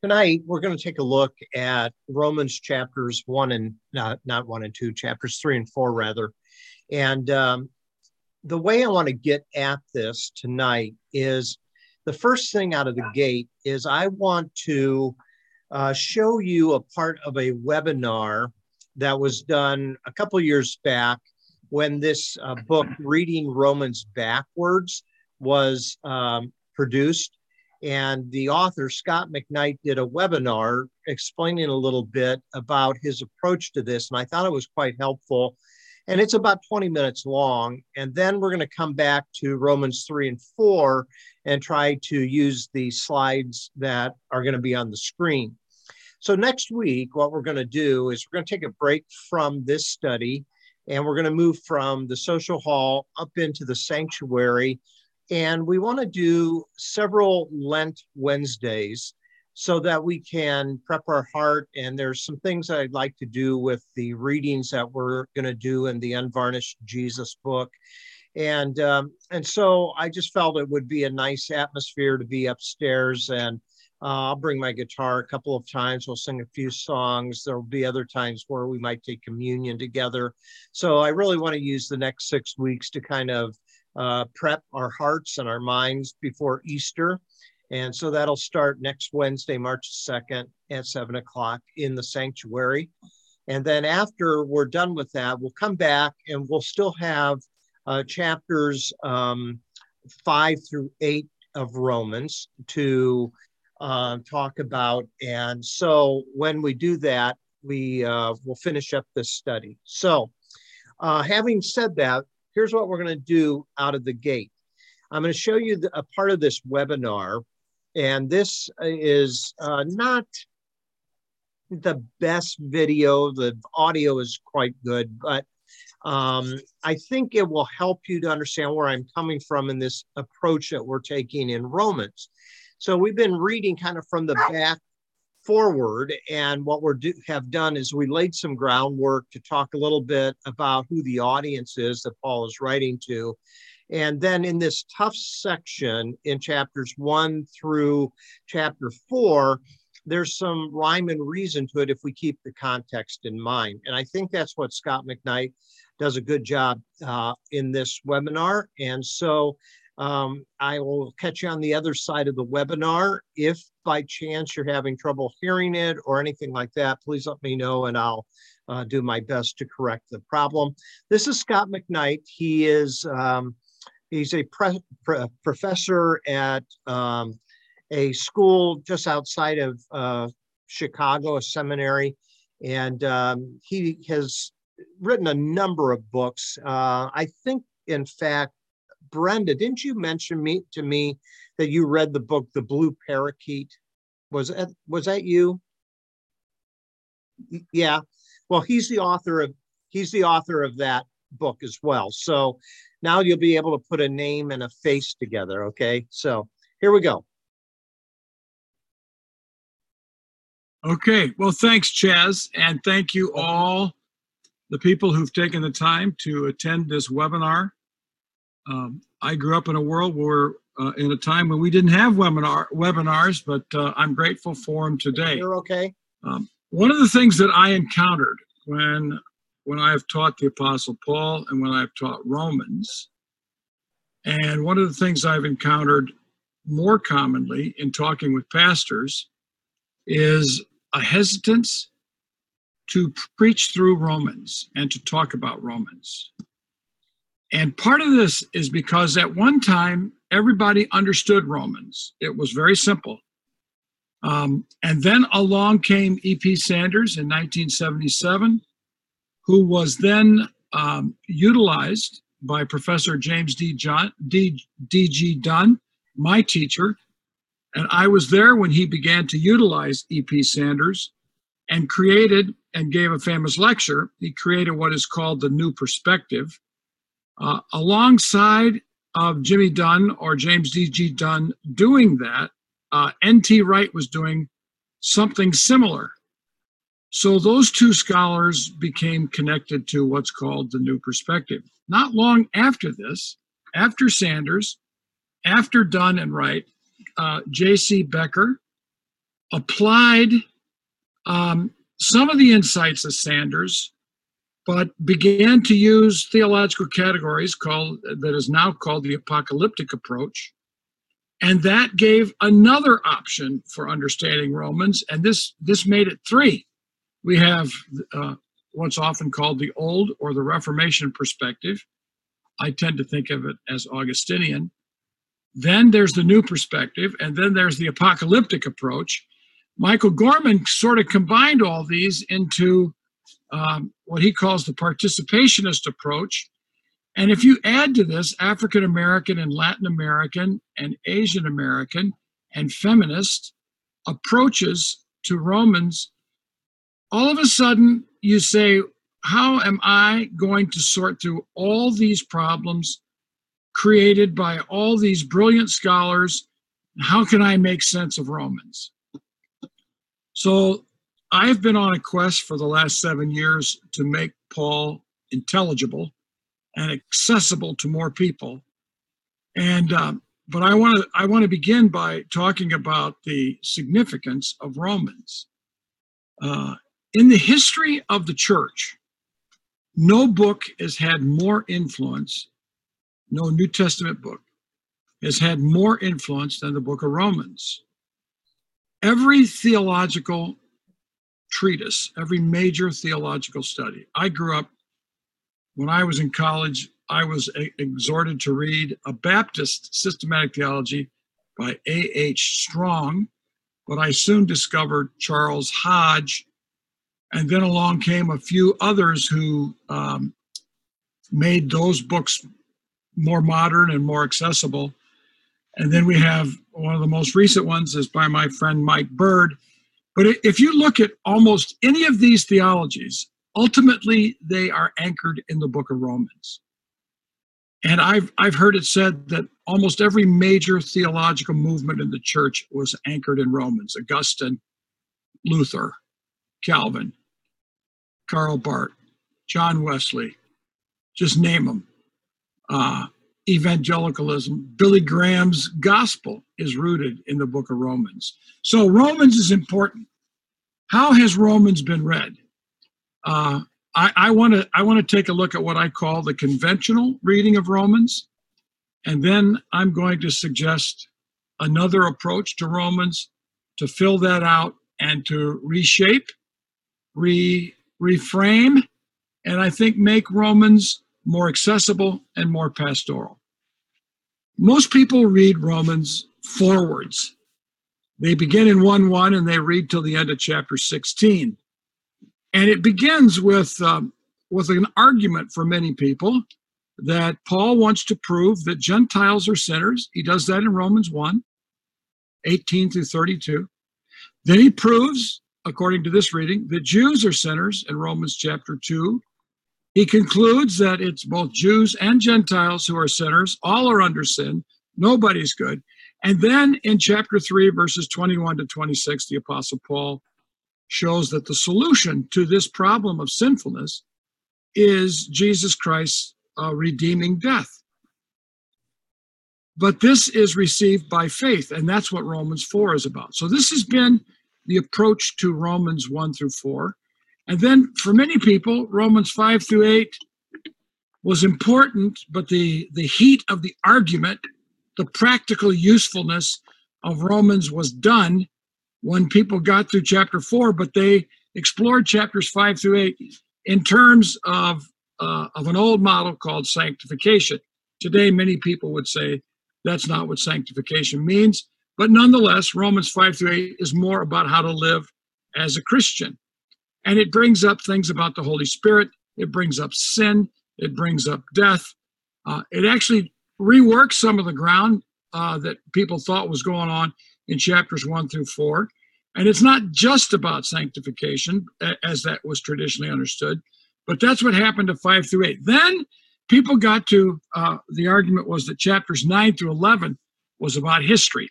Tonight, we're going to take a look at Romans chapters one and not, not one and two, chapters three and four, rather. And um, the way I want to get at this tonight is the first thing out of the gate is I want to uh, show you a part of a webinar that was done a couple years back when this uh, book, Reading Romans Backwards, was um, produced and the author, Scot McKnight, did a webinar explaining a little bit about his approach to this. And I thought it was quite helpful. And it's about 20 minutes long. And then we're going to come back to Romans 3 and 4 and try to use the slides that are going to be on the screen. So, next week, what we're going to do is we're going to take a break from this study and we're going to move from the social hall up into the sanctuary and we want to do several Lent Wednesdays so that we can prep our heart. And there's some things I'd like to do with the readings that we're going to do in the Unvarnished Jesus book. And um, and so I just felt it would be a nice atmosphere to be upstairs and uh, I'll bring my guitar a couple of times. We'll sing a few songs. There'll be other times where we might take communion together. So I really want to use the next six weeks to kind of uh, prep our hearts and our minds before Easter. And so that'll start next Wednesday, March 2nd at 7 o'clock in the sanctuary. And then after we're done with that, we'll come back and we'll still have uh, chapters um, 5 through 8 of Romans to uh, talk about. And so when we do that, we uh, will finish up this study. So, uh, having said that, here's what we're going to do out of the gate. I'm going to show you the, a part of this webinar, and this is uh, not the best video. The audio is quite good, but um, I think it will help you to understand where I'm coming from in this approach that we're taking in Romans. So we've been reading kind of from the back forward. And what we do, have done is we laid some groundwork to talk a little bit about who the audience is that Paul is writing to. And then in this tough section in chapters one through chapter four, there's some rhyme and reason to it if we keep the context in mind. And I think that's what Scot McKnight does a good job uh, in this webinar. And so um, I will catch you on the other side of the webinar. If by chance you're having trouble hearing it or anything like that, please let me know and I'll uh, do my best to correct the problem. This is Scot McKnight. He is um, he's a professor at um, a school just outside of uh, Chicago, a seminary, and um, he has written a number of books. Uh, I think, in fact, Brenda, didn't you mention me to me that you read the book The Blue Parakeet? Was that was that you? Yeah. Well, he's the author of he's the author of that book as well. So now you'll be able to put a name and a face together. Okay. So here we go. Okay. Well, thanks, Chaz. And thank you all, the people who've taken the time to attend this webinar. Um, I grew up in a world where, uh, in a time when we didn't have webinar webinars, but uh, I'm grateful for them today. You're okay. Um, one of the things that I encountered when when I have taught the Apostle Paul and when I've taught Romans, and one of the things I've encountered more commonly in talking with pastors is a hesitance to preach through Romans and to talk about Romans. And part of this is because at one time, everybody understood Romans. It was very simple. Um, and then along came E.P. Sanders in 1977, who was then um, utilized by Professor James D. John, D. D.G. Dunn, my teacher. And I was there when he began to utilize E.P. Sanders and created and gave a famous lecture. He created what is called the New Perspective uh, alongside of Jimmy Dunn or James D.G. Dunn doing that, uh, N.T. Wright was doing something similar. So those two scholars became connected to what's called the New Perspective. Not long after this, after Sanders, after Dunn and Wright, uh, J.C. Beker applied um, some of the insights of Sanders, but began to use theological categories called that is now called the apocalyptic approach. And that gave another option for understanding Romans, and this this made it three. We have uh, what's often called the Old or the Reformation perspective. I tend to think of it as Augustinian. Then there's the new perspective, and then there's the apocalyptic approach. Michael Gorman sort of combined all these into um, what he calls the participationist approach. And if you add to this African American and Latin American and Asian American and feminist approaches to Romans, all of a sudden you say, How am I going to sort through all these problems created by all these brilliant scholars? How can I make sense of Romans? So I've been on a quest for the last seven years to make Paul intelligible and accessible to more people. And um, but I want to I want to begin by talking about the significance of Romans. Uh, in the history of the church, no book has had more influence no New Testament book has had more influence than the book of Romans. Every theological treatise, every major theological study. I grew up, when I was in college, I was a- exhorted to read a Baptist systematic theology by A.H. Strong, but I soon discovered Charles Hodge. And then along came a few others who um, made those books more modern and more accessible. And then we have one of the most recent ones is by my friend Mike Bird. But if you look at almost any of these theologies, ultimately they are anchored in the book of Romans. And I've I've heard it said that almost every major theological movement in the church was anchored in Romans. Augustine, Luther, Calvin, Karl Barth, John Wesley, just name them uh, evangelicalism, Billy Graham's gospel is rooted in the book of Romans. So Romans is important. How has Romans been read? Uh, I want to I want to take a look at what I call the conventional reading of Romans, and then I'm going to suggest another approach to Romans to fill that out and to reshape, re reframe, and I think make Romans more accessible, and more pastoral. Most people read Romans forwards. They begin in 1 1 and they read till the end of chapter 16. And it begins with, um, with an argument for many people that Paul wants to prove that Gentiles are sinners. He does that in Romans 1 18 through 32. Then he proves, according to this reading, that Jews are sinners in Romans chapter 2 he concludes that it's both Jews and Gentiles who are sinners. All are under sin. Nobody's good. And then in chapter 3, verses 21 to 26, the Apostle Paul shows that the solution to this problem of sinfulness is Jesus Christ's uh, redeeming death. But this is received by faith, and that's what Romans 4 is about. So this has been the approach to Romans 1 through 4. And then for many people, Romans 5 through 8 was important, but the, the heat of the argument, the practical usefulness of Romans was done when people got through chapter 4, but they explored chapters 5 through 8 in terms of, uh, of an old model called sanctification. Today, many people would say that's not what sanctification means, but nonetheless, Romans 5 through 8 is more about how to live as a Christian. And it brings up things about the Holy Spirit. It brings up sin. It brings up death. Uh, it actually reworks some of the ground uh, that people thought was going on in chapters one through four. And it's not just about sanctification, as that was traditionally understood, but that's what happened to five through eight. Then people got to uh, the argument was that chapters nine through 11 was about history.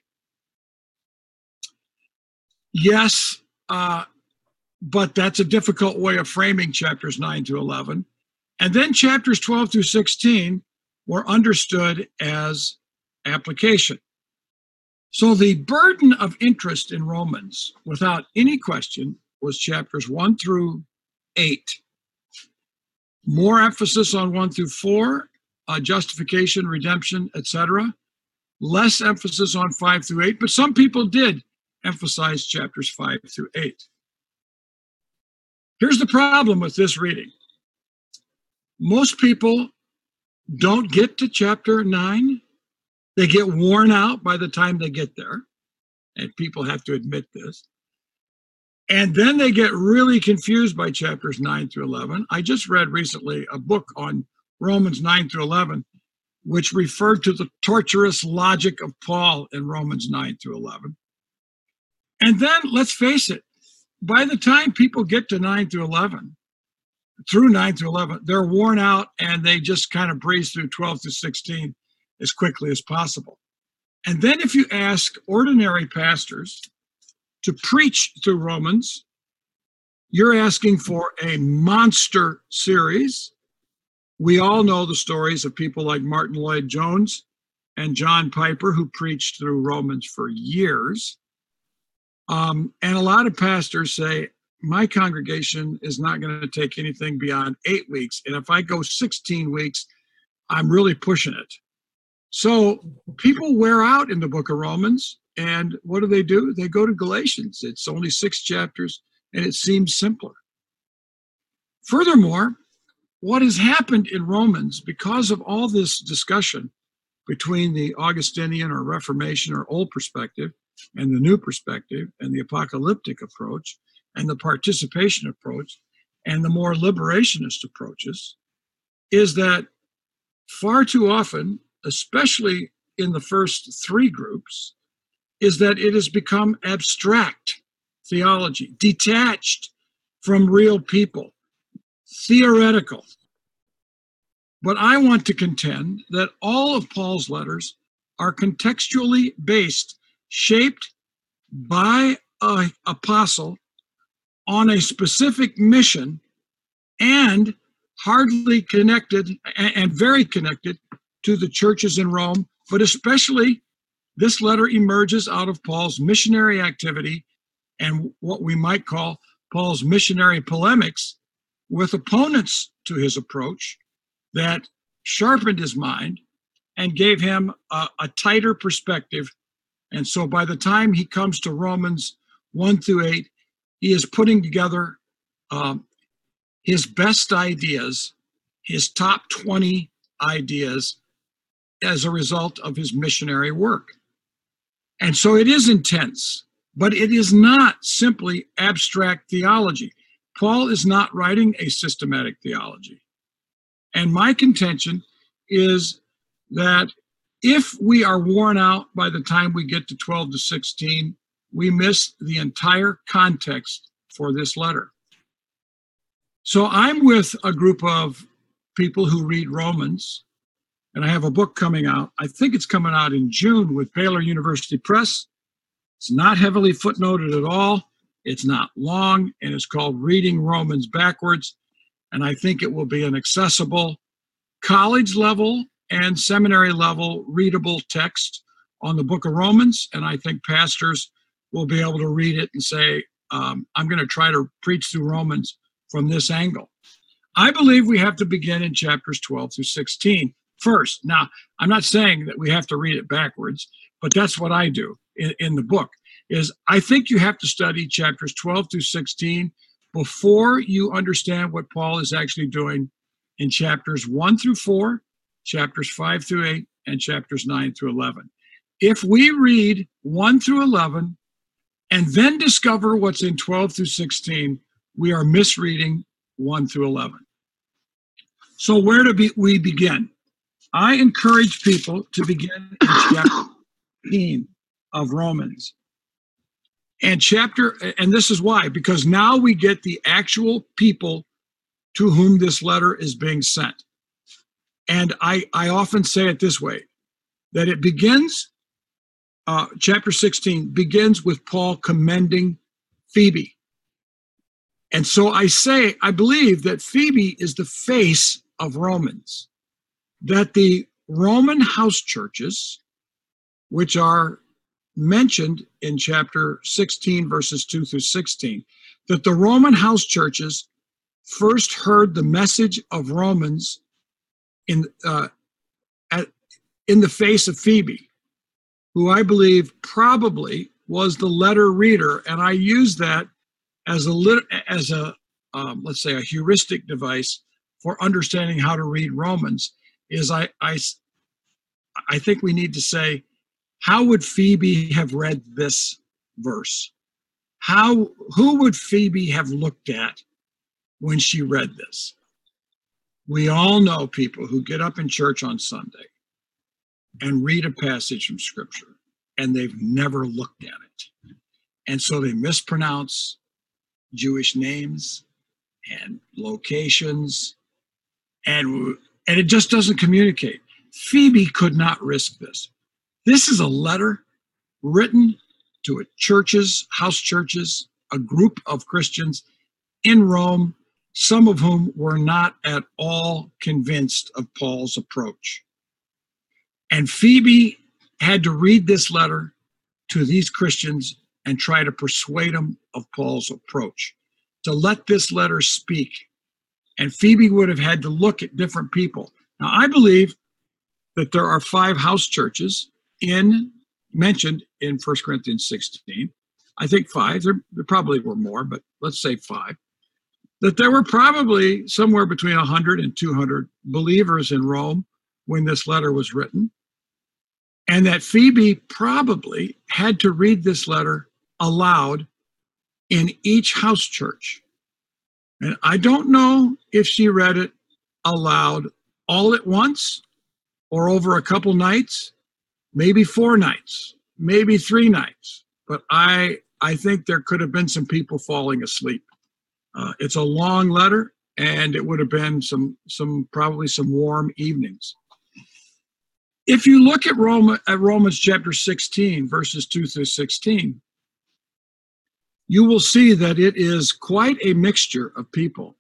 Yes, uh, but that's a difficult way of framing chapters 9 to 11. And then chapters 12 through 16 were understood as application. So the burden of interest in Romans, without any question, was chapters 1 through 8. More emphasis on 1 through 4, uh, justification, redemption, etc. Less emphasis on 5 through 8, but some people did emphasize chapters 5 through 8. Here's the problem with this reading most people don't get to chapter 9 they get worn out by the time they get there, and people have to admit this. And then they get really confused by chapters 9 through 11. I just read recently a book on Romans 9 through 11, which referred to the torturous logic of Paul in Romans 9 through 11. And then let's face it, by the time people get to 9 through 11, through 9 through 11, they're worn out and they just kind of breeze through 12 to 16 as quickly as possible. And then if you ask ordinary pastors to preach through Romans, you're asking for a monster series. We all know the stories of people like Martyn Lloyd-Jones and John Piper, who preached through Romans for years. Um, and a lot of pastors say, my congregation is not going to take anything beyond eight weeks. And if I go 16 weeks, I'm really pushing it. So people wear out in the book of Romans. And what do they do? They go to Galatians. It's only six chapters and it seems simpler. Furthermore, what has happened in Romans because of all this discussion between the Augustinian or Reformation or Old perspective and the New perspective and the apocalyptic approach and the participation approach and the more liberationist approaches is that far too often especially in the first three groups, is that it has become abstract theology, detached from real people, theoretical. But I want to contend that all of Paul's letters are contextually based, shaped by an apostle on a specific mission and hardly connected and very connected to the churches in Rome, but especially this letter emerges out of Paul's missionary activity and what we might call Paul's missionary polemics with opponents to his approach that sharpened his mind and gave him a, a, tighter perspective. And so by the time he comes to Romans 1 through 8, he is putting together um, his best ideas, his top 20 ideas as a result of his missionary work. And so it is intense, but it is not simply abstract theology. Paul is not writing a systematic theology. And my contention is that if we are worn out by the time we get to 12 to 16, we miss the entire context for this letter. So I'm with a group of people who read Romans and I have a book coming out. I think it's coming out in June with Baylor University Press. It's not heavily footnoted at all. It's not long, and it's called Reading Romans Backwards. And I think it will be an accessible college level and seminary level readable text on the book of Romans. And I think pastors will be able to read it and say, um, I'm going to try to preach through Romans from this angle. I believe we have to begin in chapters 12 through 16 first. Now, I'm not saying that we have to read it backwards, but that's what I do in, in the book. Is I think you have to study chapters 12 through 16 before you understand what Paul is actually doing in chapters 1 through 4, chapters 5 through 8, and chapters 9 through 11. If we read 1 through 11 and then discover what's in 12 through 16, we are misreading 1 through 11. So, where do we begin? I encourage people to begin in chapter 15 of Romans. And chapter, and this is why, because now we get the actual people to whom this letter is being sent. And I, I often say it this way that it begins, uh, chapter 16 begins with Paul commending Phoebe. And so I say, I believe that Phoebe is the face of Romans that the Roman house churches, which are mentioned in chapter 16, verses 2 through 16, that the Roman house churches first heard the message of Romans in, uh, at, in the face of Phoebe, who I believe probably was the letter reader. And I use that as a, lit, as a um, let's say, a heuristic device for understanding how to read Romans is I, I, I think we need to say, how would Phoebe have read this verse? How, who would Phoebe have looked at when she read this? We all know people who get up in church on Sunday and read a passage from Scripture and they've never looked at it. And so they mispronounce Jewish names and locations and and it just doesn't communicate. Phoebe could not risk this. This is a letter written to a churches, house churches, a group of Christians in Rome, some of whom were not at all convinced of Paul's approach. And Phoebe had to read this letter to these Christians and try to persuade them of Paul's approach, to let this letter speak and Phoebe would have had to look at different people. Now, I believe that there are five house churches in mentioned in 1 Corinthians 16. I think five. There, there probably were more, but let's say five. That there were probably somewhere between 100 and 200 believers in Rome when this letter was written. And that Phoebe probably had to read this letter aloud in each house church. And I don't know if she read it aloud all at once or over a couple nights, maybe four nights, maybe three nights. But I I think there could have been some people falling asleep. Uh, it's a long letter, and it would have been some some probably some warm evenings. If you look at Rome at Romans chapter 16, verses 2 through 16, you will see that it is quite a mixture of people.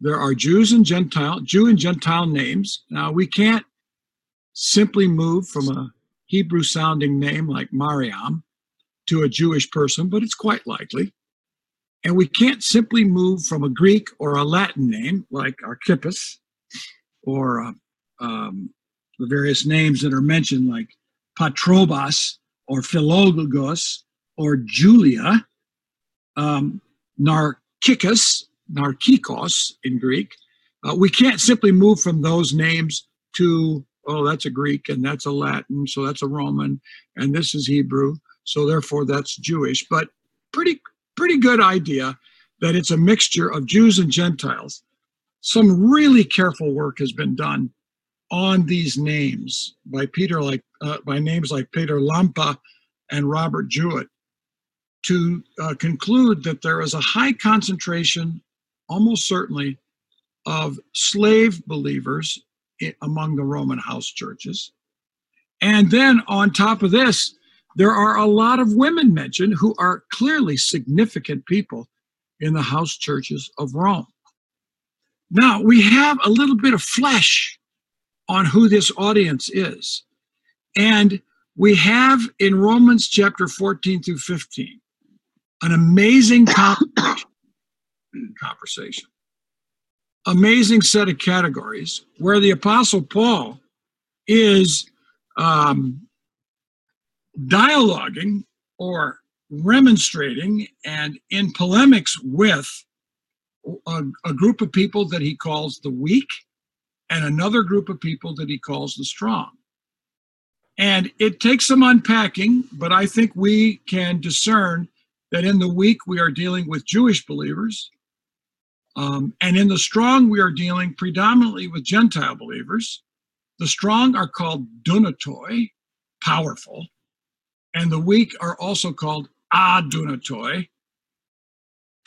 There are Jews and Gentile, Jew and Gentile names. Now, we can't simply move from a Hebrew sounding name like Mariam to a Jewish person, but it's quite likely. And we can't simply move from a Greek or a Latin name like Archippus or uh, um, the various names that are mentioned like Patrobas or Philologos or Julia um, Narkikos, Narkikos in Greek. Uh, we can't simply move from those names to, oh, that's a Greek and that's a Latin, so that's a Roman, and this is Hebrew, so therefore that's Jewish. But pretty, pretty good idea that it's a mixture of Jews and Gentiles. Some really careful work has been done on these names by Peter, like uh, by names like Peter Lampe and Robert Jewett to uh, conclude that there is a high concentration, almost certainly, of slave believers among the Roman house churches. And then on top of this, there are a lot of women mentioned who are clearly significant people in the house churches of Rome. Now, we have a little bit of flesh on who this audience is. And we have in Romans chapter 14 through 15 an amazing conversation, amazing set of categories where the Apostle Paul is um, dialoguing or remonstrating and in polemics with a, a, group of people that he calls the weak and another group of people that he calls the strong. And it takes some unpacking, but I think we can discern that in the weak we are dealing with Jewish believers, um, and in the strong we are dealing predominantly with Gentile believers. The strong are called dunatoi, powerful, and the weak are also called adunatoi,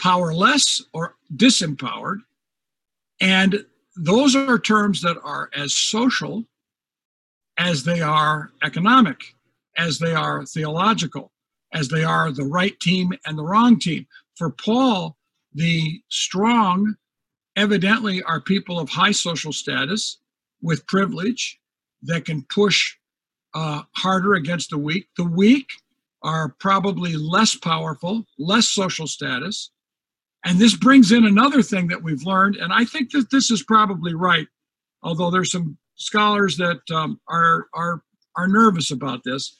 powerless or disempowered. And those are terms that are as social as they are economic, as they are theological as they are the right team and the wrong team. For Paul, the strong evidently are people of high social status with privilege that can push uh, harder against the weak. The weak are probably less powerful, less social status. And this brings in another thing that we've learned, and I think that this is probably right, although there's some scholars that um, are, are, are nervous about this,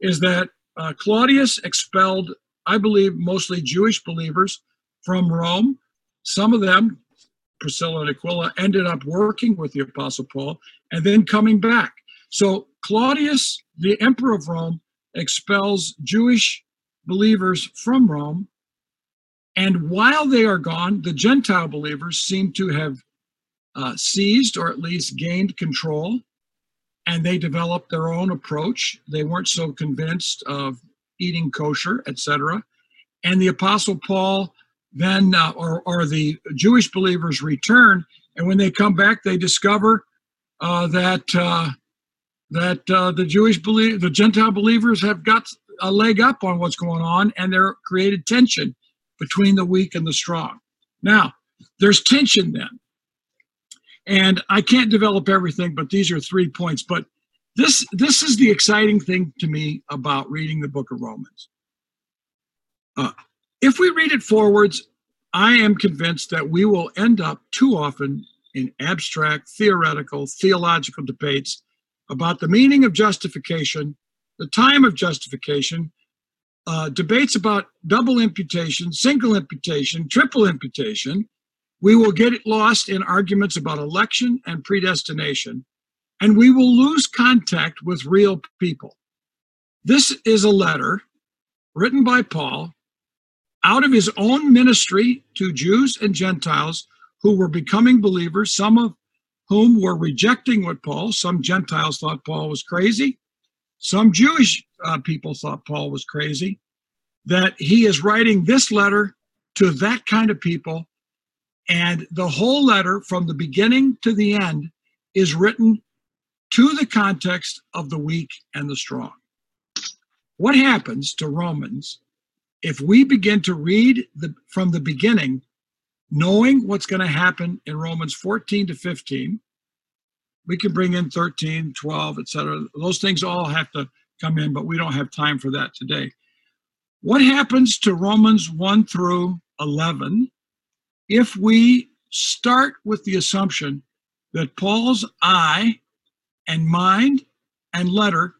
is that uh, Claudius expelled, I believe, mostly Jewish believers from Rome. Some of them, Priscilla and Aquila, ended up working with the Apostle Paul and then coming back. So Claudius, the emperor of Rome, expels Jewish believers from Rome. And while they are gone, the Gentile believers seem to have uh, seized or at least gained control, and they developed their own approach. They weren't so convinced of eating kosher, etc. And the Apostle Paul then, uh, or, or the Jewish believers return, and when they come back, they discover uh, that uh, that uh, the Jewish believe the Gentile believers have got a leg up on what's going on, and they're created tension between the weak and the strong. Now, there's tension then, and I can't develop everything, but these are three points. But this this is the exciting thing to me about reading the Book of Romans. Uh, if we read it forwards, I am convinced that we will end up too often in abstract, theoretical, theological debates about the meaning of justification, the time of justification, uh, debates about double imputation, single imputation, triple imputation. We will get lost in arguments about election and predestination, and we will lose contact with real people. This is a letter written by Paul out of his own ministry to Jews and Gentiles who were becoming believers, some of whom were rejecting what Paul, some Gentiles thought Paul was crazy, some Jewish uh, people thought Paul was crazy, that he is writing this letter to that kind of people. And the whole letter, from the beginning to the end, is written to the context of the weak and the strong. What happens to Romans if we begin to read the, from the beginning knowing what's going to happen in Romans 14 to 15. We can bring in 13, 12, etc. Those things all have to come in, but we don't have time for that today. What happens to Romans 1 through 11 if we start with the assumption that Paul's eye and mind and letter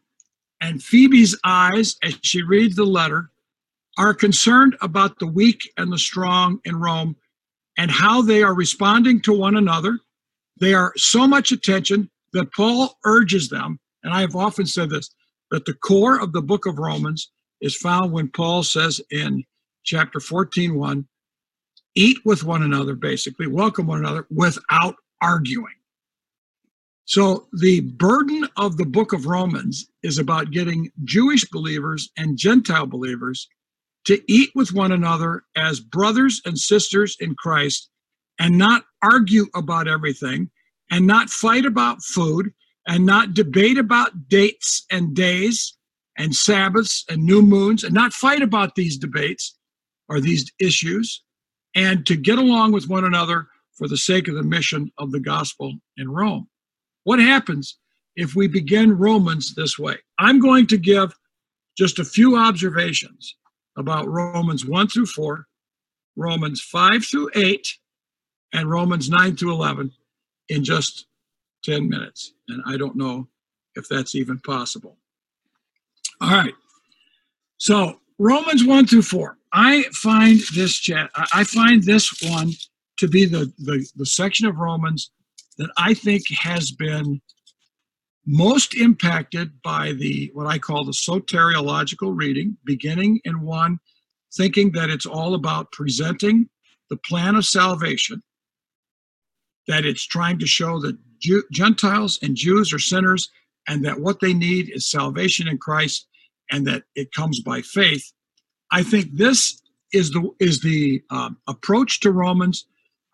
and Phoebe's eyes as she reads the letter are concerned about the weak and the strong in Rome and how they are responding to one another. They are so much attention that Paul urges them, and I have often said this, that the core of the book of Romans is found when Paul says in chapter 14, 1, eat with one another, basically, welcome one another without arguing. So the burden of the book of Romans is about getting Jewish believers and Gentile believers to eat with one another as brothers and sisters in Christ and not argue about everything and not fight about food and not debate about dates and days and Sabbaths and new moons and not fight about these debates or these issues and to get along with one another for the sake of the mission of the gospel in Rome. What happens if we begin Romans this way? I'm going to give just a few observations about Romans 1 through 4, Romans 5 through 8, and Romans 9 through 11 in just 10 minutes. And I don't know if that's even possible. All right. So Romans 1 through 4. I find this chat, I find this one to be the, the, the section of Romans that I think has been most impacted by the what I call the soteriological reading, beginning in one, thinking that it's all about presenting the plan of salvation, that it's trying to show that Jew, Gentiles and Jews are sinners, and that what they need is salvation in Christ, and that it comes by faith. I think this is the is the uh, approach to Romans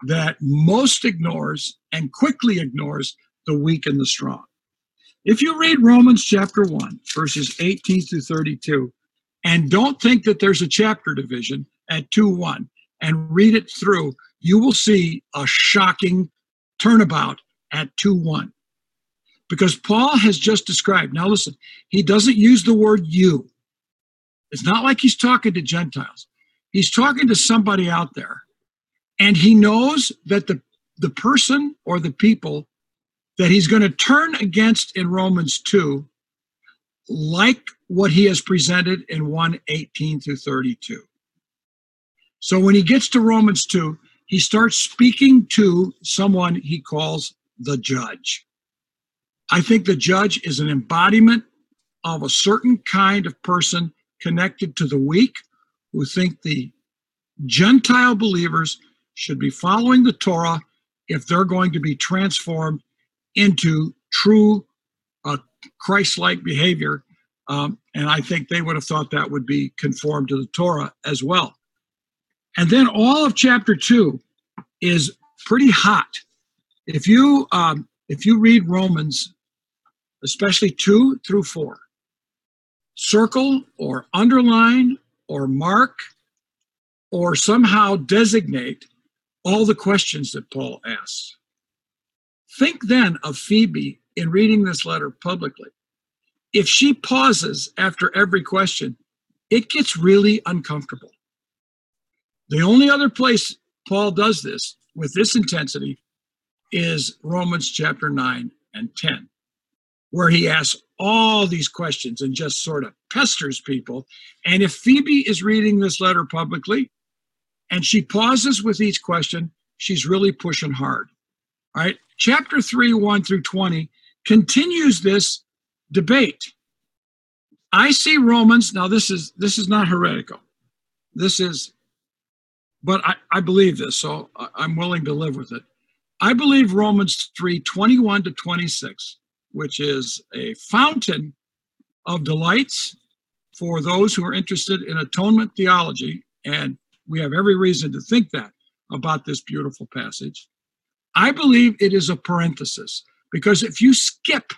that most ignores and quickly ignores the weak and the strong. If you read Romans chapter 1, verses 18 through 32, and don't think that there's a chapter division at 2 1, and read it through, you will see a shocking turnabout at 2 1. Because Paul has just described, now listen, he doesn't use the word you. It's not like he's talking to Gentiles. He's talking to somebody out there. And he knows that the, the person or the people that he's going to turn against in Romans 2, like what he has presented in 1 18 through 32. So when he gets to Romans 2, he starts speaking to someone he calls the judge. I think the judge is an embodiment of a certain kind of person connected to the weak who think the Gentile believers should be following the Torah if they're going to be transformed into true uh, Christ like behavior. Um, and I think they would have thought that would be conformed to the Torah as well. And then all of chapter two is pretty hot. If you um, if you read Romans, especially two through four, circle or underline or mark or somehow designate all the questions that Paul asks. Think then of Phoebe in reading this letter publicly. If she pauses after every question, it gets really uncomfortable. The only other place Paul does this with this intensity is Romans chapter 9 and 10, where he asks all these questions and just sort of pesters people. And if Phoebe is reading this letter publicly and she pauses with each question, she's really pushing hard. All right. Chapter 3, 1 through 20 continues this debate. I see Romans, now this is this is not heretical. This is but I, I believe this, so I'm willing to live with it. I believe Romans 3 21 to 26, which is a fountain of delights for those who are interested in atonement theology, and we have every reason to think that about this beautiful passage. I believe it is a parenthesis because if you skip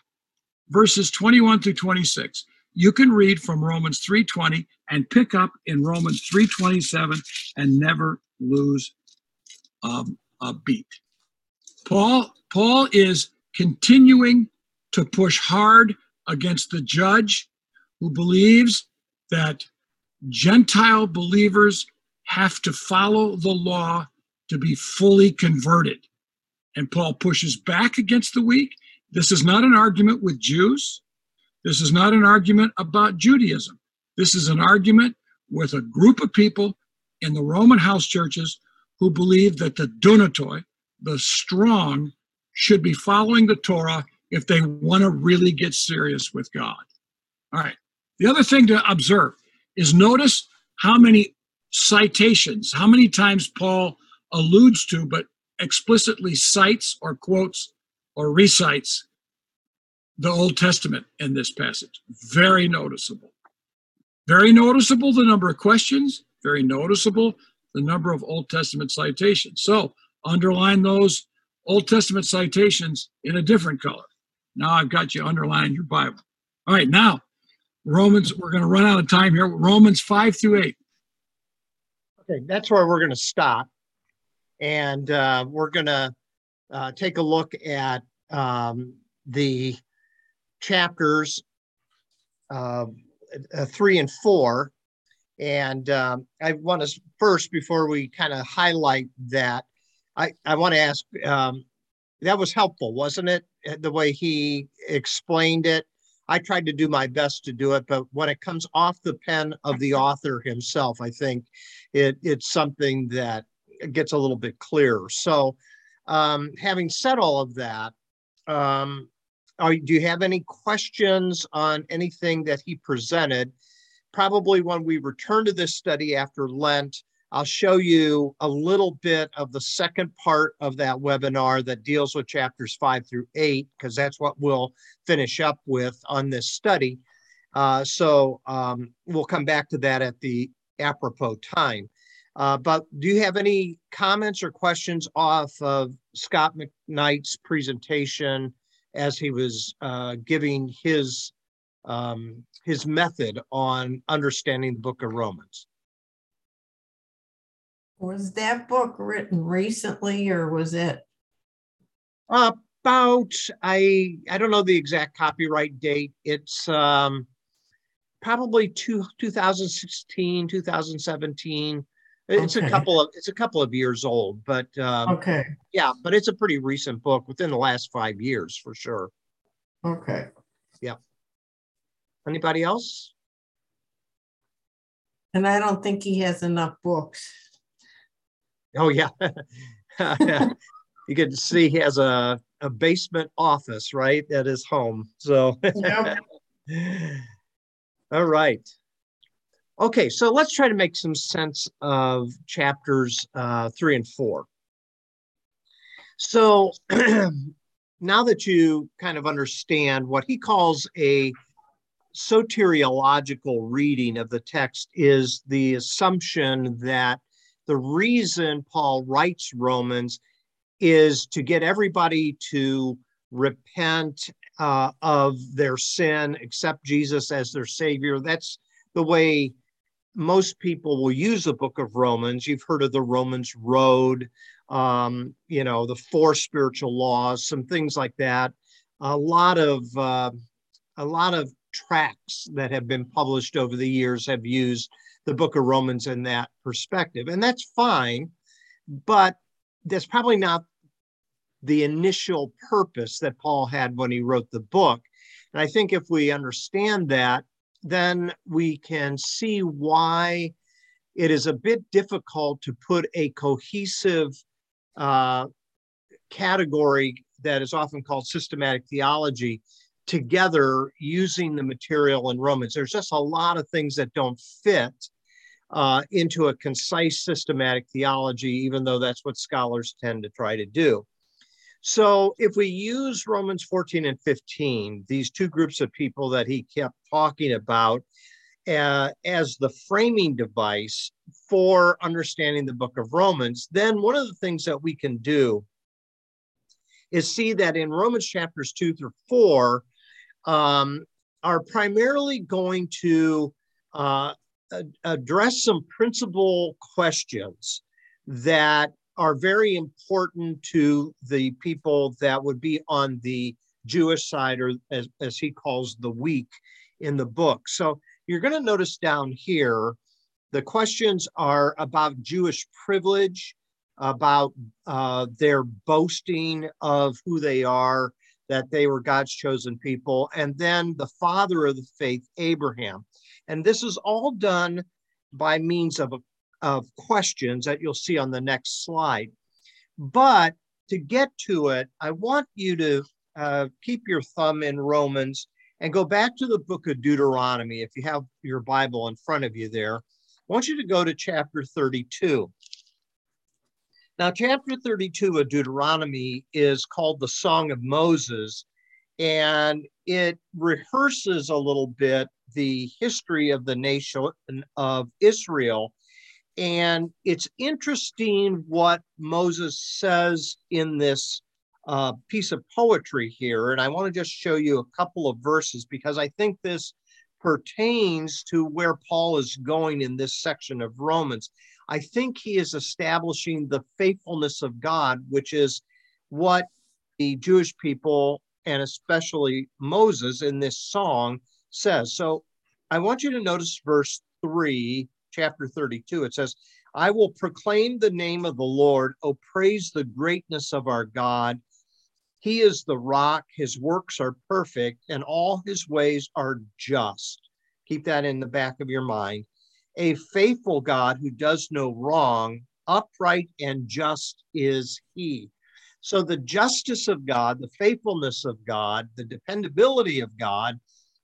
verses 21 through 26, you can read from Romans 3:20 and pick up in Romans 3:27 and never lose um, a beat. Paul Paul is continuing to push hard against the judge who believes that Gentile believers have to follow the law to be fully converted. And Paul pushes back against the weak. This is not an argument with Jews. This is not an argument about Judaism. This is an argument with a group of people in the Roman house churches who believe that the dunatoi, the strong, should be following the Torah if they want to really get serious with God. All right. The other thing to observe is notice how many citations, how many times Paul alludes to, but explicitly cites or quotes or recites the Old Testament in this passage. Very noticeable. Very noticeable the number of questions, very noticeable the number of Old Testament citations. So underline those Old Testament citations in a different color. Now I've got you underline your Bible. All right, now Romans, we're going to run out of time here. Romans 5 through 8. Okay, that's where we're going to stop. And uh, we're going to uh, take a look at um, the chapters uh, three and four. And um, I want to first, before we kind of highlight that, I, I want to ask um, that was helpful, wasn't it? The way he explained it. I tried to do my best to do it, but when it comes off the pen of the author himself, I think it, it's something that gets a little bit clearer. So, um, having said all of that, um, are, do you have any questions on anything that he presented? Probably when we return to this study after Lent, I'll show you a little bit of the second part of that webinar that deals with chapters five through eight, because that's what we'll finish up with on this study. Uh, so um, we'll come back to that at the apropos time. Uh, but do you have any comments or questions off of Scot McKnight's presentation as he was uh, giving his um, his method on understanding the book of Romans? Was that book written recently or was it? About I I don't know the exact copyright date. It's um probably two, 2016, 2017. It's Okay. a couple of it's a couple of years old, but um, Okay, yeah, but it's a pretty recent book within the last five years for sure. okay. Yeah. Anybody else? And I don't think he has enough books. Oh yeah. you can see he has a, a basement office right at his home. So Yep. all right. Okay, so let's try to make some sense of chapters uh, three and four. So now that you kind of understand what he calls a soteriological reading of the text is the assumption that the reason Paul writes Romans is to get everybody to repent uh, of their sin, accept Jesus as their Savior. That's the way most people will use the book of Romans. You've heard of the Romans Road, um, you know, the four spiritual laws, some things like that. A lot of uh, a lot of tracts that have been published over the years have used the book of Romans in that perspective, and that's fine, but that's probably not the initial purpose that Paul had when he wrote the book. And I think if we understand that, then we can see why it is a bit difficult to put a cohesive uh, category that is often called systematic theology together using the material in Romans. There's just a lot of things that don't fit uh, into a concise systematic theology, even though that's what scholars tend to try to do. So if we use Romans 14 and 15, these two groups of people that he kept talking about uh, as the framing device for understanding the book of Romans, then one of the things that we can do is see that in Romans chapters two through four um, are primarily going to uh, address some principal questions that are very important to the people that would be on the Jewish side, or as, as he calls the weak in the book. So you're going to notice down here, the questions are about Jewish privilege, about uh, their boasting of who they are, that they were God's chosen people, and then the father of the faith, Abraham. And this is all done by means of, of questions that you'll see on the next slide. But to get to it, I want you to uh, keep your thumb in Romans and go back to the book of Deuteronomy. If you have your Bible in front of you there, I want you to go to chapter 32. Now, chapter 32 of Deuteronomy is called the Song of Moses, and it rehearses a little bit the history of the nation of Israel. And it's interesting what Moses says in this uh, piece of poetry here. And I want to just show you a couple of verses because I think this pertains to where Paul is going in this section of Romans. I think he is establishing the faithfulness of God, which is what the Jewish people and especially Moses in this song says. So I want you to notice verse 3, chapter 32. It says, I will proclaim the name of the Lord. Oh, praise the greatness of our God. He is the rock, his works are perfect, and all his ways are just. Keep that in the back of your mind. A faithful God who does no wrong, upright and just is he. So the justice of God, the faithfulness of God, the dependability of God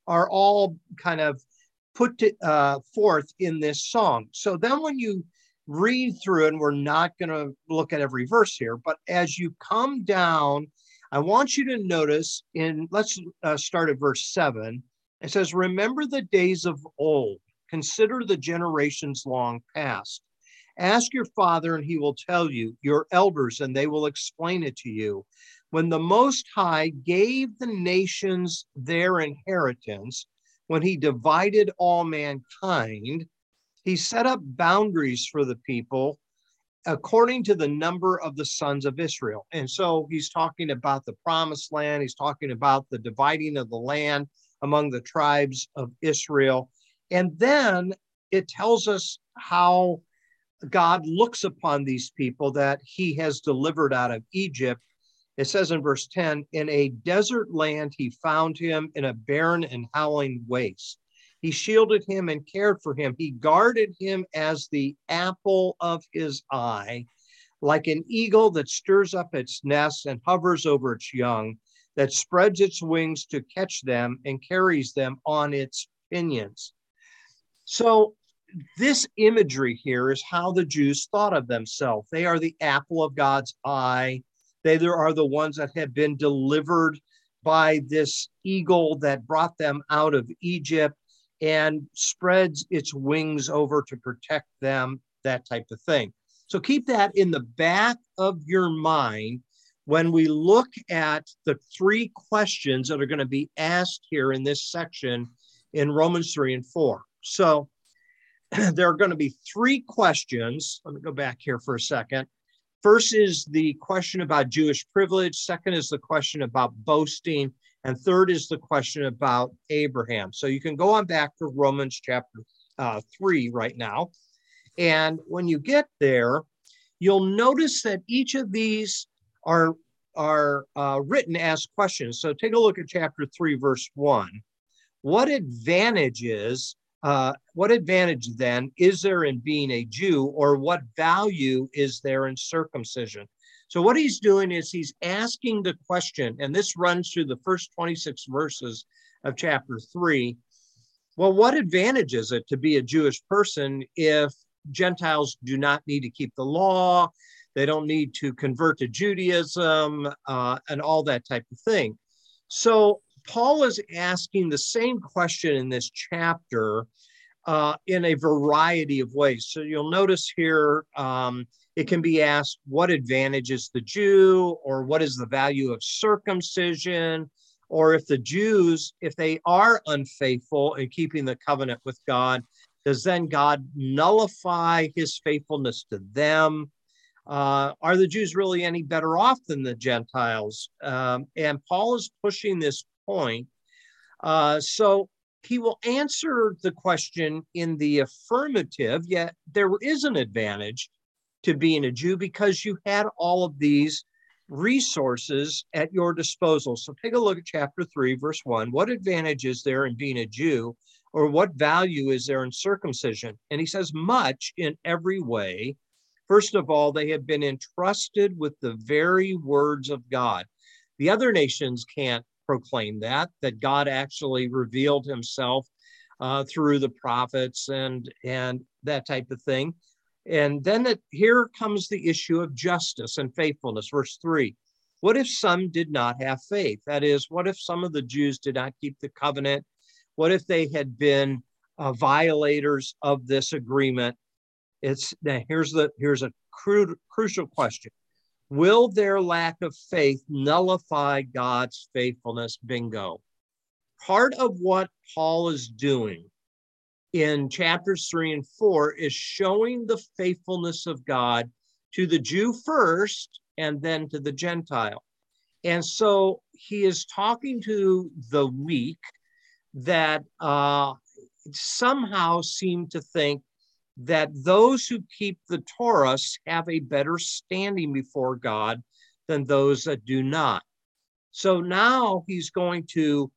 are all kind of put to, uh, forth in this song. So then when you read through, and we're not going to look at every verse here, but as you come down, I want you to notice in, let's uh, start at verse seven. It says, Remember the days of old, consider the generations long past. Ask your father, and he will tell you, your elders, and they will explain it to you. When the Most High gave the nations their inheritance, when he divided all mankind, he set up boundaries for the people according to the number of the sons of Israel. And so he's talking about the promised land, he's talking about the dividing of the land among the tribes of Israel. And then it tells us how God looks upon these people that he has delivered out of Egypt. It says in verse 10 In a desert land, he found him in a barren and howling waste. He shielded him and cared for him. He guarded him as the apple of his eye, like an eagle that stirs up its nest and hovers over its young, that spreads its wings to catch them and carries them on its pinions. So, this imagery here is how the Jews thought of themselves. They are the apple of God's eye. They there are the ones that have been delivered by this eagle that brought them out of Egypt and spreads its wings over to protect them, that type of thing. So keep that in the back of your mind when we look at the three questions that are going to be asked here in this section in Romans 3 and 4. So there are going to be three questions. Let me go back here for a second. First is the question about Jewish privilege. Second is the question about boasting. And third is the question about Abraham. So you can go on back to Romans chapter uh, 3 right now. And when you get there, you'll notice that each of these are, are uh, written as questions. So take a look at chapter 3, verse 1. What advantages, uh, what advantage then is there in being a Jew, or what value is there in circumcision? So what he's doing is he's asking the question, and this runs through the first 26 verses of chapter three. Well, what advantage is it to be a Jewish person if Gentiles do not need to keep the law? They don't need to convert to Judaism uh, and all that type of thing. So Paul is asking the same question in this chapter uh, in a variety of ways. So you'll notice here um, it can be asked what advantage is the Jew, or what is the value of circumcision, or if the Jews, if they are unfaithful in keeping the covenant with God, does then God nullify his faithfulness to them? Uh, are the Jews really any better off than the Gentiles? Um, and Paul is pushing this point. Uh, so he will answer the question in the affirmative, yet there is an advantage to being a Jew because you had all of these resources at your disposal. So take a look at chapter 3, verse 1. What advantage is there in being a Jew, or what value is there in circumcision? And he says, much in every way. First of all, they have been entrusted with the very words of God. The other nations can't proclaim that, that God actually revealed himself uh, through the prophets and, and that type of thing. And then it, here comes the issue of justice and faithfulness. Verse three What if some did not have faith? That is, what if some of the Jews did not keep the covenant? What if they had been uh, violators of this agreement? It's now here's the here's a cru- crucial question. Will their lack of faith nullify God's faithfulness? Bingo. Part of what Paul is doing in chapters three and four is showing the faithfulness of God to the Jew first and then to the Gentile. And so he is talking to the weak that uh, somehow seem to think that those who keep the Torah have a better standing before God than those that do not. So now he's going to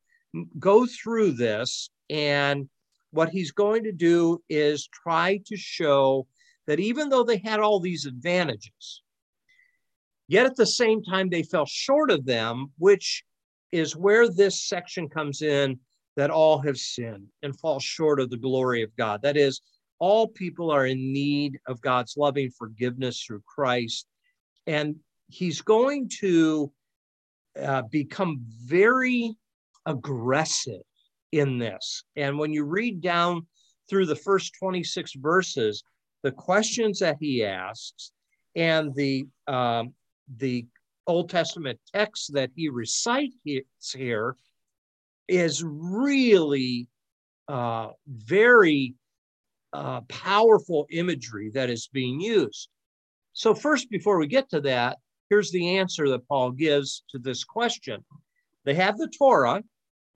go through this and what he's going to do is try to show that even though they had all these advantages, yet at the same time they fell short of them, which is where this section comes in that all have sinned and fall short of the glory of God. That is, all people are in need of God's loving forgiveness through Christ. And he's going to uh, become very aggressive in this. And when you read down through the first 26 verses, the questions that he asks and the um, the Old Testament text that he recites here is really uh, very uh, powerful imagery that is being used. So, first, before we get to that, here's the answer that Paul gives to this question. They have the Torah,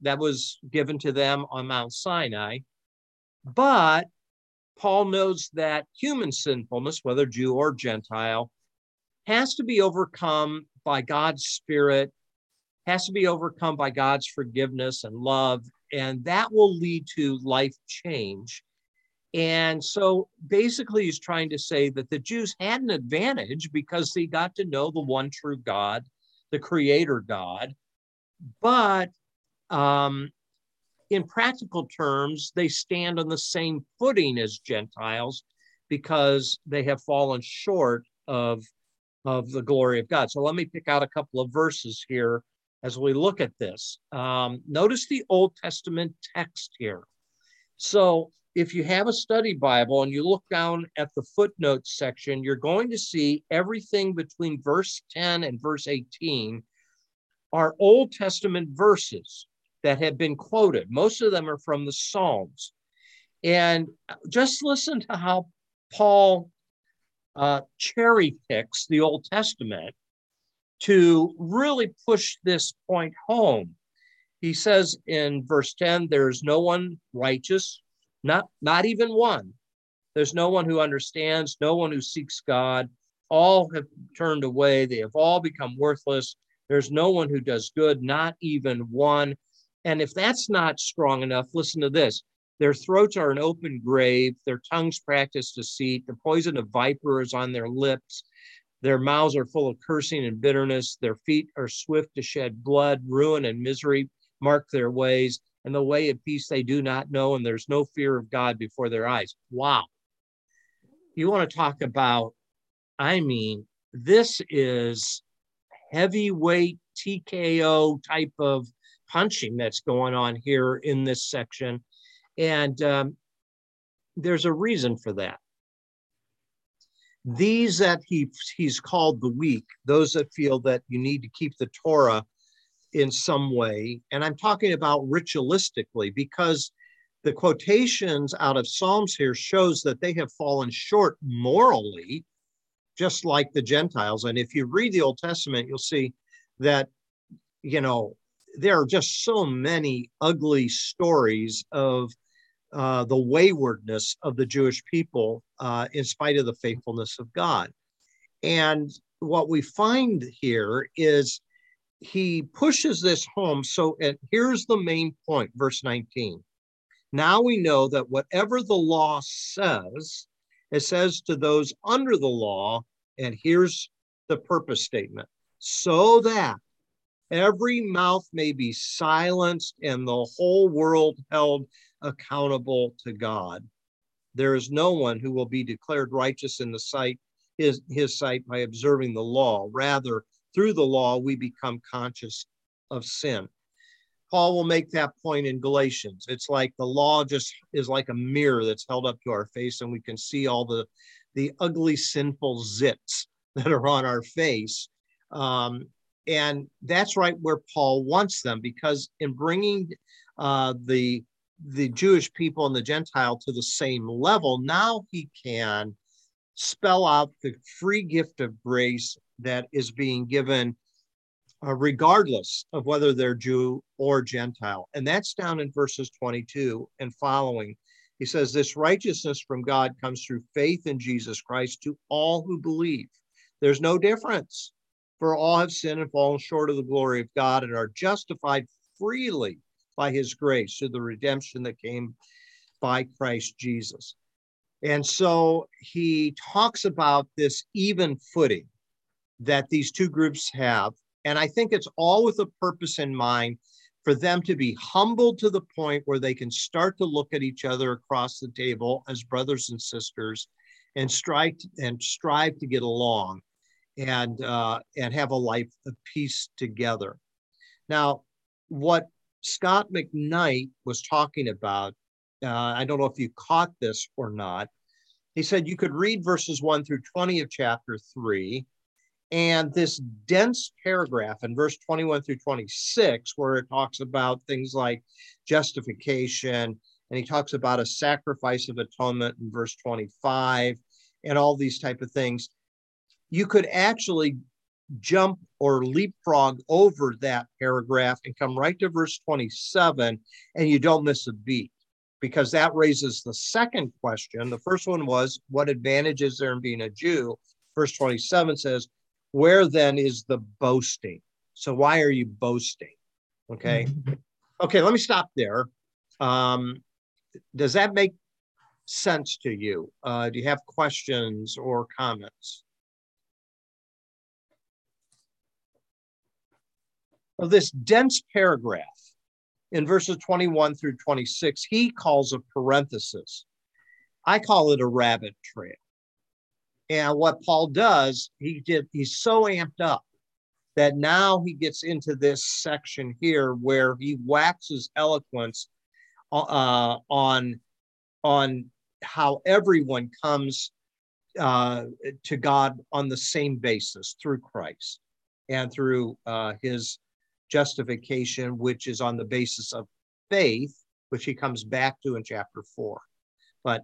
that was given to them on Mount Sinai. But Paul knows that human sinfulness, whether Jew or Gentile, has to be overcome by God's Spirit, has to be overcome by God's forgiveness and love, and that will lead to life change. And so basically, he's trying to say that the Jews had an advantage because they got to know the one true God, the Creator God. But um, in practical terms, they stand on the same footing as Gentiles because they have fallen short of, of the glory of God. So let me pick out a couple of verses here as we look at this. Um, notice the Old Testament text here. So if you have a study Bible and you look down at the footnotes section, you're going to see everything between verse 10 and verse 18 are Old Testament verses that have been quoted. Most of them are from the Psalms. And just listen to how Paul uh, cherry picks the Old Testament to really push this point home. He says in verse 10 there's no one righteous, not, not even one. There's no one who understands, no one who seeks God. All have turned away, they have all become worthless. There's no one who does good, not even one. And if that's not strong enough, listen to this. Their throats are an open grave, their tongues practice deceit, the poison of viper is on their lips. Their mouths are full of cursing and bitterness. Their feet are swift to shed blood. Ruin and misery mark their ways, and the way of peace they do not know, and there's no fear of God before their eyes. Wow. You want to talk about, I mean, this is heavyweight TKO type of punching that's going on here in this section. And um, there's a reason for that. These that he, he's called the weak, those that feel that you need to keep the Torah in some way. And I'm talking about ritualistically because the quotations out of Psalms here shows that they have fallen short morally, just like the Gentiles. And if you read the Old Testament, you'll see that, you know, there are just so many ugly stories of uh, the waywardness of the Jewish people uh, in spite of the faithfulness of God. And what we find here is he pushes this home. So and here's the main point, verse 19. Now we know that whatever the law says, it says to those under the law, and here's the purpose statement so that every mouth may be silenced and the whole world held accountable to God. There is no one who will be declared righteous in the sight his, his sight by observing the law. Rather, through the law, we become conscious of sin. Paul will make that point in Galatians. It's like the law just is like a mirror that's held up to our face, and we can see all the, the ugly, sinful zits that are on our face. Um, and that's right where Paul wants them, because in bringing uh, the the Jewish people and the Gentile to the same level, now he can spell out the free gift of grace that is being given uh, regardless of whether they're Jew or Gentile. And that's down in verses 22 and following. He says, This righteousness from God comes through faith in Jesus Christ to all who believe. There's no difference, for all have sinned and fallen short of the glory of God and are justified freely by his grace through the redemption that came by Christ Jesus. And so he talks about this even footing that these two groups have. And I think it's all with a purpose in mind for them to be humbled to the point where they can start to look at each other across the table as brothers and sisters and strive and strive to get along and uh, and have a life of peace together. Now, what Scot McKnight was talking about, uh, I don't know if you caught this or not. He said you could read verses 1 through 20 of chapter 3, and this dense paragraph in verse 21 through 26, where it talks about things like justification, and he talks about a sacrifice of atonement in verse 25, and all these type of things. You could actually jump or leapfrog over that paragraph and come right to verse 27, and you don't miss a beat. because that raises the second question. The first one was, what advantage is there in being a Jew? Verse 27 says, where then is the boasting? So why are you boasting? Okay. Okay, let me stop there. Um, does that make sense to you? Uh, do you have questions or comments? Well, this dense paragraph in verses 21 through 26, he calls a parenthesis. I call it a rabbit trail. And what Paul does, he did, he's so amped up that now he gets into this section here where he waxes eloquence uh, on, on how everyone comes uh, to God on the same basis through Christ and through uh, his justification, which is on the basis of faith, which he comes back to in chapter four. But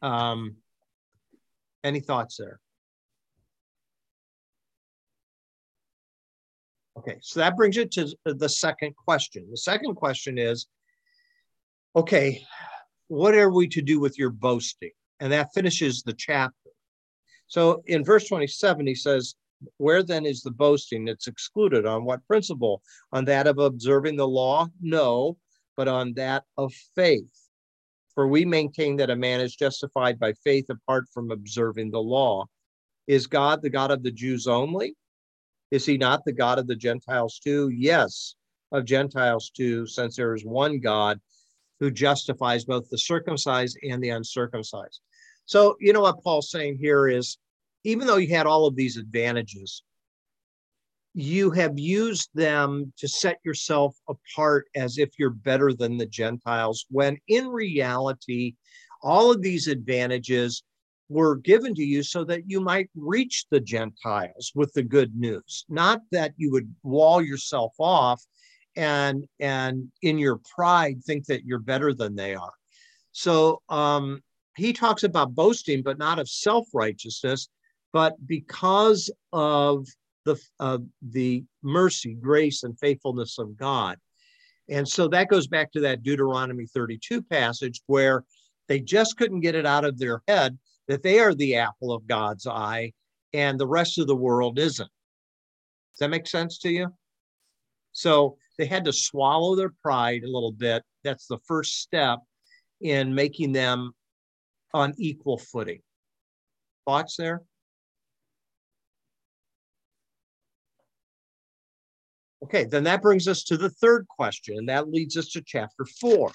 um, any thoughts there? Okay, so that brings it to the second question. The second question is okay, what are we to do with your boasting? And that finishes the chapter. So in verse 27, he says, where then is the boasting that's excluded? On what principle? On that of observing the law? No, but on that of faith. For we maintain that a man is justified by faith apart from observing the law. Is God the God of the Jews only? Is he not the God of the Gentiles too? Yes, of Gentiles too, since there is one God who justifies both the circumcised and the uncircumcised. So, you know what Paul's saying here is even though you had all of these advantages, you have used them to set yourself apart as if you're better than the Gentiles, when in reality, all of these advantages were given to you so that you might reach the Gentiles with the good news, not that you would wall yourself off and and in your pride think that you're better than they are. So um, he talks about boasting, but not of self righteousness but because of the uh, the mercy, grace, and faithfulness of God. And so that goes back to that Deuteronomy 32 passage where they just couldn't get it out of their head that they are the apple of God's eye and the rest of the world isn't. Does that make sense to you? So they had to swallow their pride a little bit. That's the first step in making them on equal footing. Thoughts there? Okay, then that brings us to the third question, and that leads us to chapter four.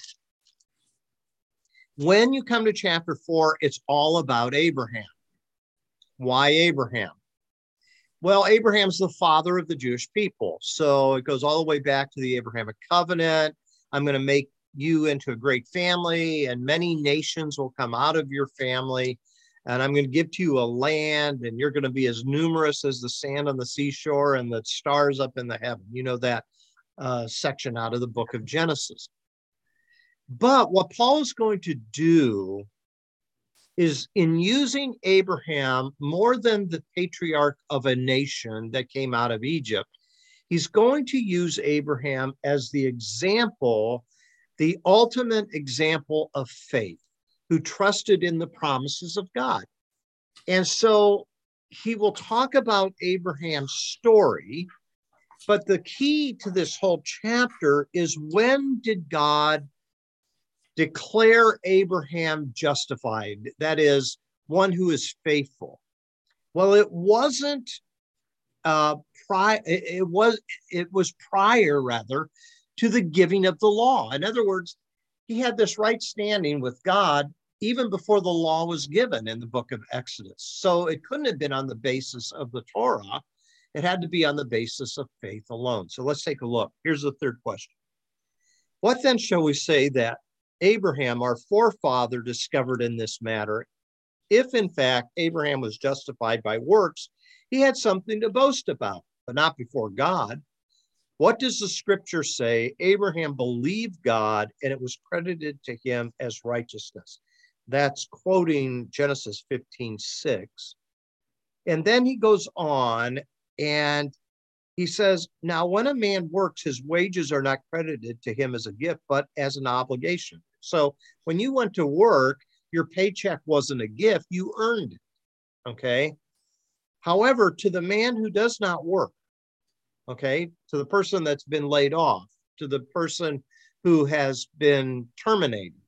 When you come to chapter four, it's all about Abraham. Why Abraham? Well, Abraham's the father of the Jewish people. So it goes all the way back to the Abrahamic covenant. I'm going to make you into a great family, and many nations will come out of your family and I'm going to give to you a land, and you're going to be as numerous as the sand on the seashore and the stars up in the heaven. You know that uh, section out of the book of Genesis. But what Paul is going to do is in using Abraham more than the patriarch of a nation that came out of Egypt, he's going to use Abraham as the example, the ultimate example of faith who trusted in the promises of God. And so he will talk about Abraham's story, but the key to this whole chapter is when did God declare Abraham justified? That is, one who is faithful. Well, it wasn't uh, pri- it was it was prior rather to the giving of the law. In other words, he had this right standing with God even before the law was given in the book of Exodus. So it couldn't have been on the basis of the Torah. It had to be on the basis of faith alone. So let's take a look. Here's the third question What then shall we say that Abraham, our forefather, discovered in this matter? If in fact Abraham was justified by works, he had something to boast about, but not before God. What does the scripture say? Abraham believed God and it was credited to him as righteousness. That's quoting Genesis 15 6. And then he goes on and he says, Now, when a man works, his wages are not credited to him as a gift, but as an obligation. So when you went to work, your paycheck wasn't a gift, you earned it. Okay. However, to the man who does not work, okay, to the person that's been laid off, to the person who has been terminated,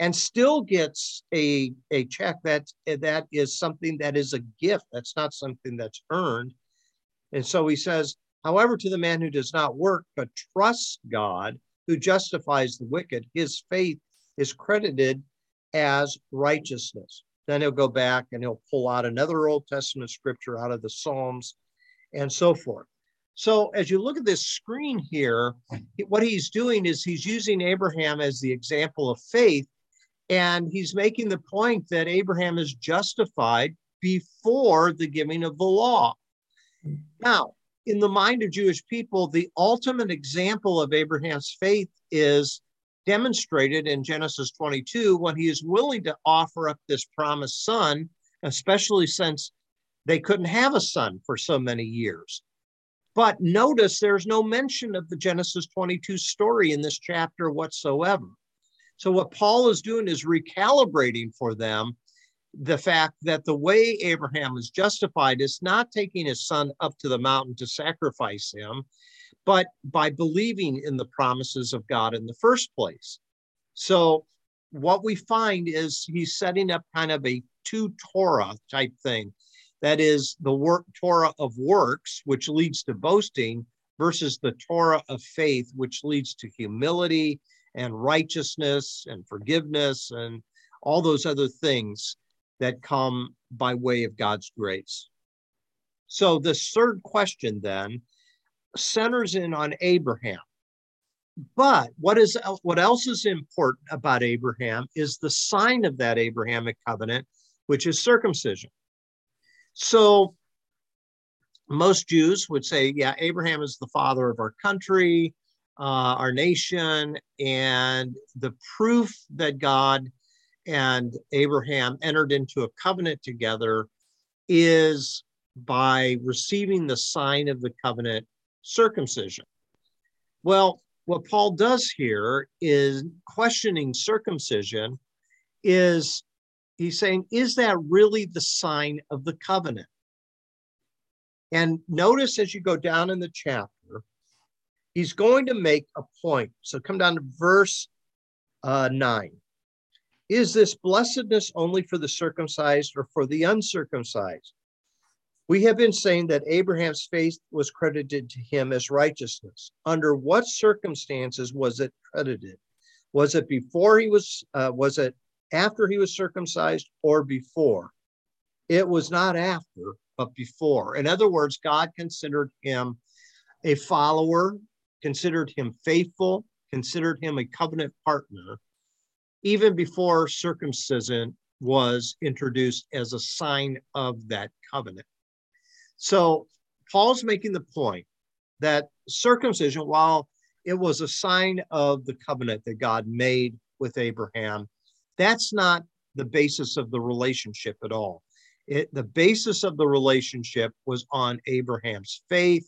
and still gets a, a check that that is something that is a gift that's not something that's earned. And so he says however to the man who does not work but trusts god who justifies the wicked his faith is credited as righteousness. Then he'll go back and he'll pull out another old testament scripture out of the psalms and so forth so as you look at this screen here what he's doing is he's using abraham as the example of faith and he's making the point that Abraham is justified before the giving of the law. Now, in the mind of Jewish people, the ultimate example of Abraham's faith is demonstrated in Genesis 22 when he is willing to offer up this promised son, especially since they couldn't have a son for so many years. But notice there's no mention of the Genesis 22 story in this chapter whatsoever. So, what Paul is doing is recalibrating for them the fact that the way Abraham is justified is not taking his son up to the mountain to sacrifice him, but by believing in the promises of God in the first place. So, what we find is he's setting up kind of a two Torah type thing. That is the work Torah of works, which leads to boasting, versus the Torah of faith, which leads to humility and righteousness and forgiveness and all those other things that come by way of God's grace. So, the third question then centers in on Abraham. But what is what else is important about Abraham is the sign of that Abrahamic covenant, which is circumcision. So most Jews would say, yeah, Abraham is the father of our country uh, our nation, and the proof that God and Abraham entered into a covenant together is by receiving the sign of the covenant circumcision. Well, what Paul does here is questioning circumcision is he's saying, is that really the sign of the covenant? And notice as you go down in the chapter, he's going to make a point. So come down to verse uh, 9. Is this blessedness only for the circumcised or for the uncircumcised? We have been saying that Abraham's faith was credited to him as righteousness. Under what circumstances was it credited? Was it before he was, uh, was it after he was circumcised or before? It was not after, but before. In other words, God considered him a follower considered him faithful, considered him a covenant partner, even before circumcision was introduced as a sign of that covenant. So Paul's making the point that circumcision, while it was a sign of the covenant that God made with Abraham, that's not the basis of the relationship at all. It, the basis of the relationship was on Abraham's faith.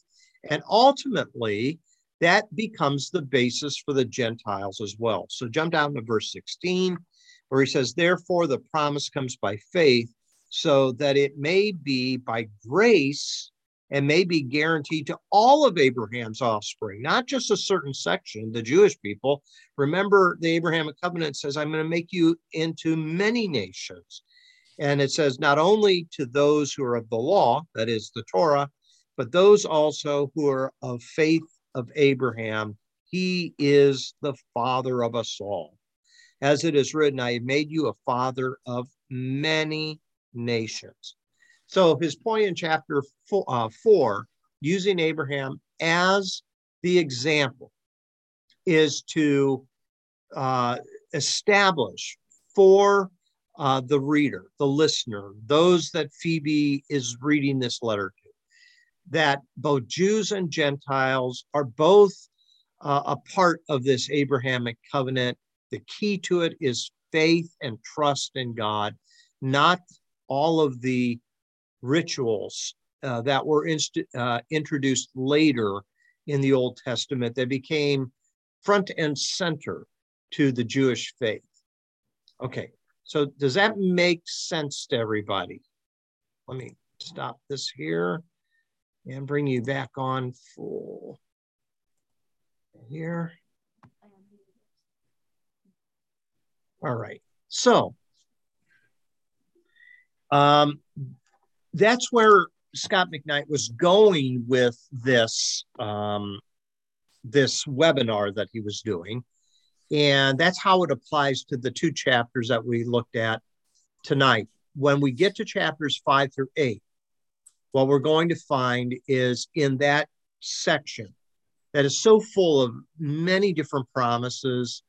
And ultimately, that becomes the basis for the Gentiles as well. So jump down to verse 16, where he says, Therefore, the promise comes by faith, so that it may be by grace and may be guaranteed to all of Abraham's offspring, not just a certain section, the Jewish people. Remember, the Abrahamic covenant says, I'm going to make you into many nations. And it says, not only to those who are of the law, that is the Torah, but those also who are of faith of Abraham, he is the father of us all. As it is written, I have made you a father of many nations. So his point in chapter four, uh, four using Abraham as the example, is to uh, establish for uh, the reader, the listener, those that Phoebe is reading this letter to, that both Jews and Gentiles are both uh, a part of this Abrahamic covenant. The key to it is faith and trust in God, not all of the rituals uh, that were inst- uh, introduced later in the Old Testament that became front and center to the Jewish faith. Okay, so does that make sense to everybody? Let me stop this here and bring you back on full here. All right, so um, that's where Scot McKnight was going with this um, this webinar that he was doing. And that's how it applies to the two chapters that we looked at tonight. When we get to chapters five through eight, what we're going to find is in that section that is so full of many different promises,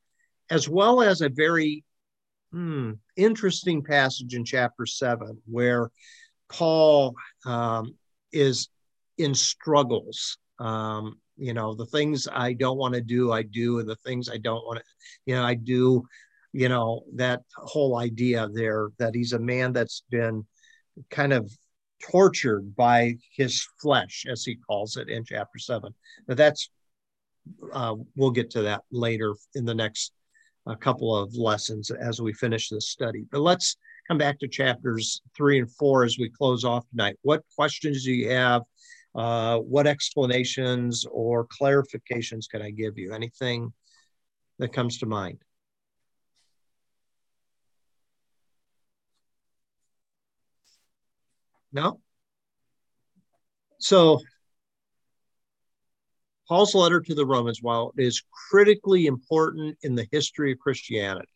as well as a very hmm, interesting passage in chapter seven where Paul um, is in struggles. Um, you know, the things I don't want to do, I do, and the things I don't want to, you know, I do. You know, that whole idea there that he's a man that's been kind of tortured by his flesh, as he calls it in chapter seven. But that's, uh, we'll get to that later in the next uh, couple of lessons as we finish this study. But let's come back to chapters three and four as we close off tonight. What questions do you have? Uh, what explanations or clarifications can I give you? Anything that comes to mind? No? So, Paul's letter to the Romans, while it is critically important in the history of Christianity,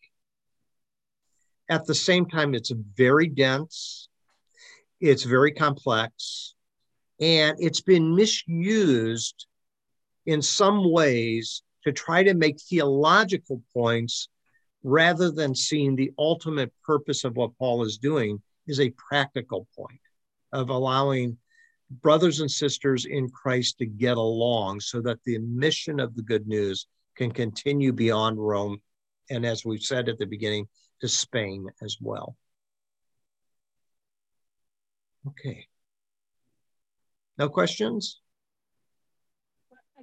at the same time, it's very dense, it's very complex, and it's been misused in some ways to try to make theological points rather than seeing the ultimate purpose of what Paul is doing is a practical point of allowing brothers and sisters in Christ to get along so that the mission of the good news can continue beyond Rome. And as we've said at the beginning, to Spain as well. Okay. No questions?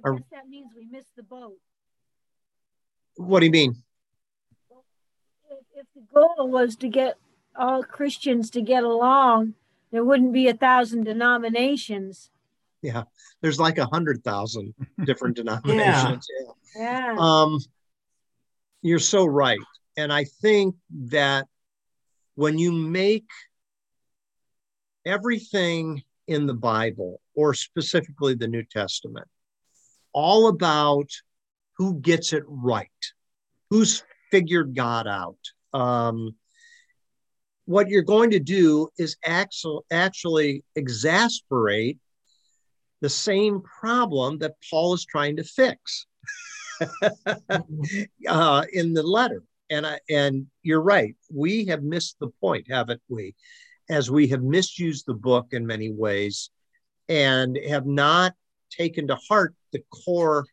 I guess that means we missed the boat. What do you mean? If, if the goal was to get all Christians to get along, there wouldn't be a thousand denominations. Yeah, there's like a hundred thousand different denominations. Yeah. Um, you're so right. And I think that when you make everything in the Bible, or specifically the New Testament, all about who gets it right, who's figured God out. Um, what you're going to do is actually, exasperate the same problem that Paul is trying to fix uh, in the letter and I, and you're right. We have missed the point, haven't we? As we have misused the book in many ways, and have not taken to heart the core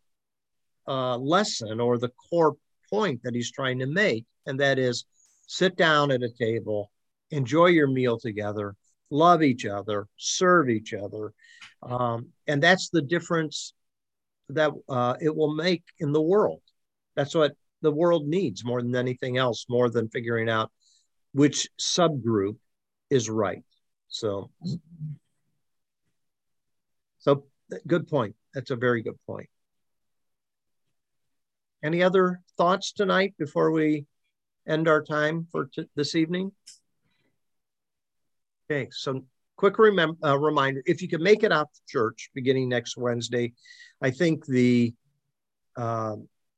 uh, lesson or the core point that he's trying to make, and that is sit down at a table, enjoy your meal together, love each other, serve each other, um, and that's the difference that uh, it will make in the world. That's what the world needs more than anything else, more than figuring out which subgroup is right. So, so good point. That's a very good point. Any other thoughts tonight before we end our time for this evening? Okay, so quick remem- uh, reminder if you can make it out to church beginning next Wednesday, I think the uh,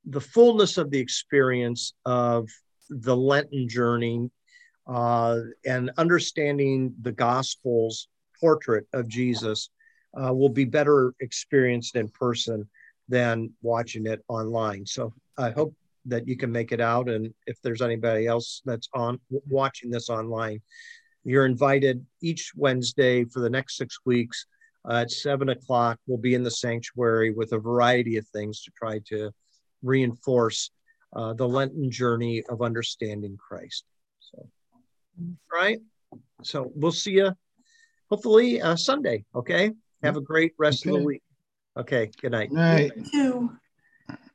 the fullness of the experience of the Lenten journey uh, and understanding the Gospels portrait of Jesus uh, will be better experienced in person than watching it online. So I hope that you can make it out. And if there's anybody else that's on watching this online, you're invited each Wednesday for the next six weeks uh, at seven o'clock. We'll be in the sanctuary with a variety of things to try to reinforce uh, the Lenten journey of understanding Christ. So, right. So we'll see you hopefully uh, Sunday. Okay. Have a great rest okay. of the week. Okay. Good night. Night. Two.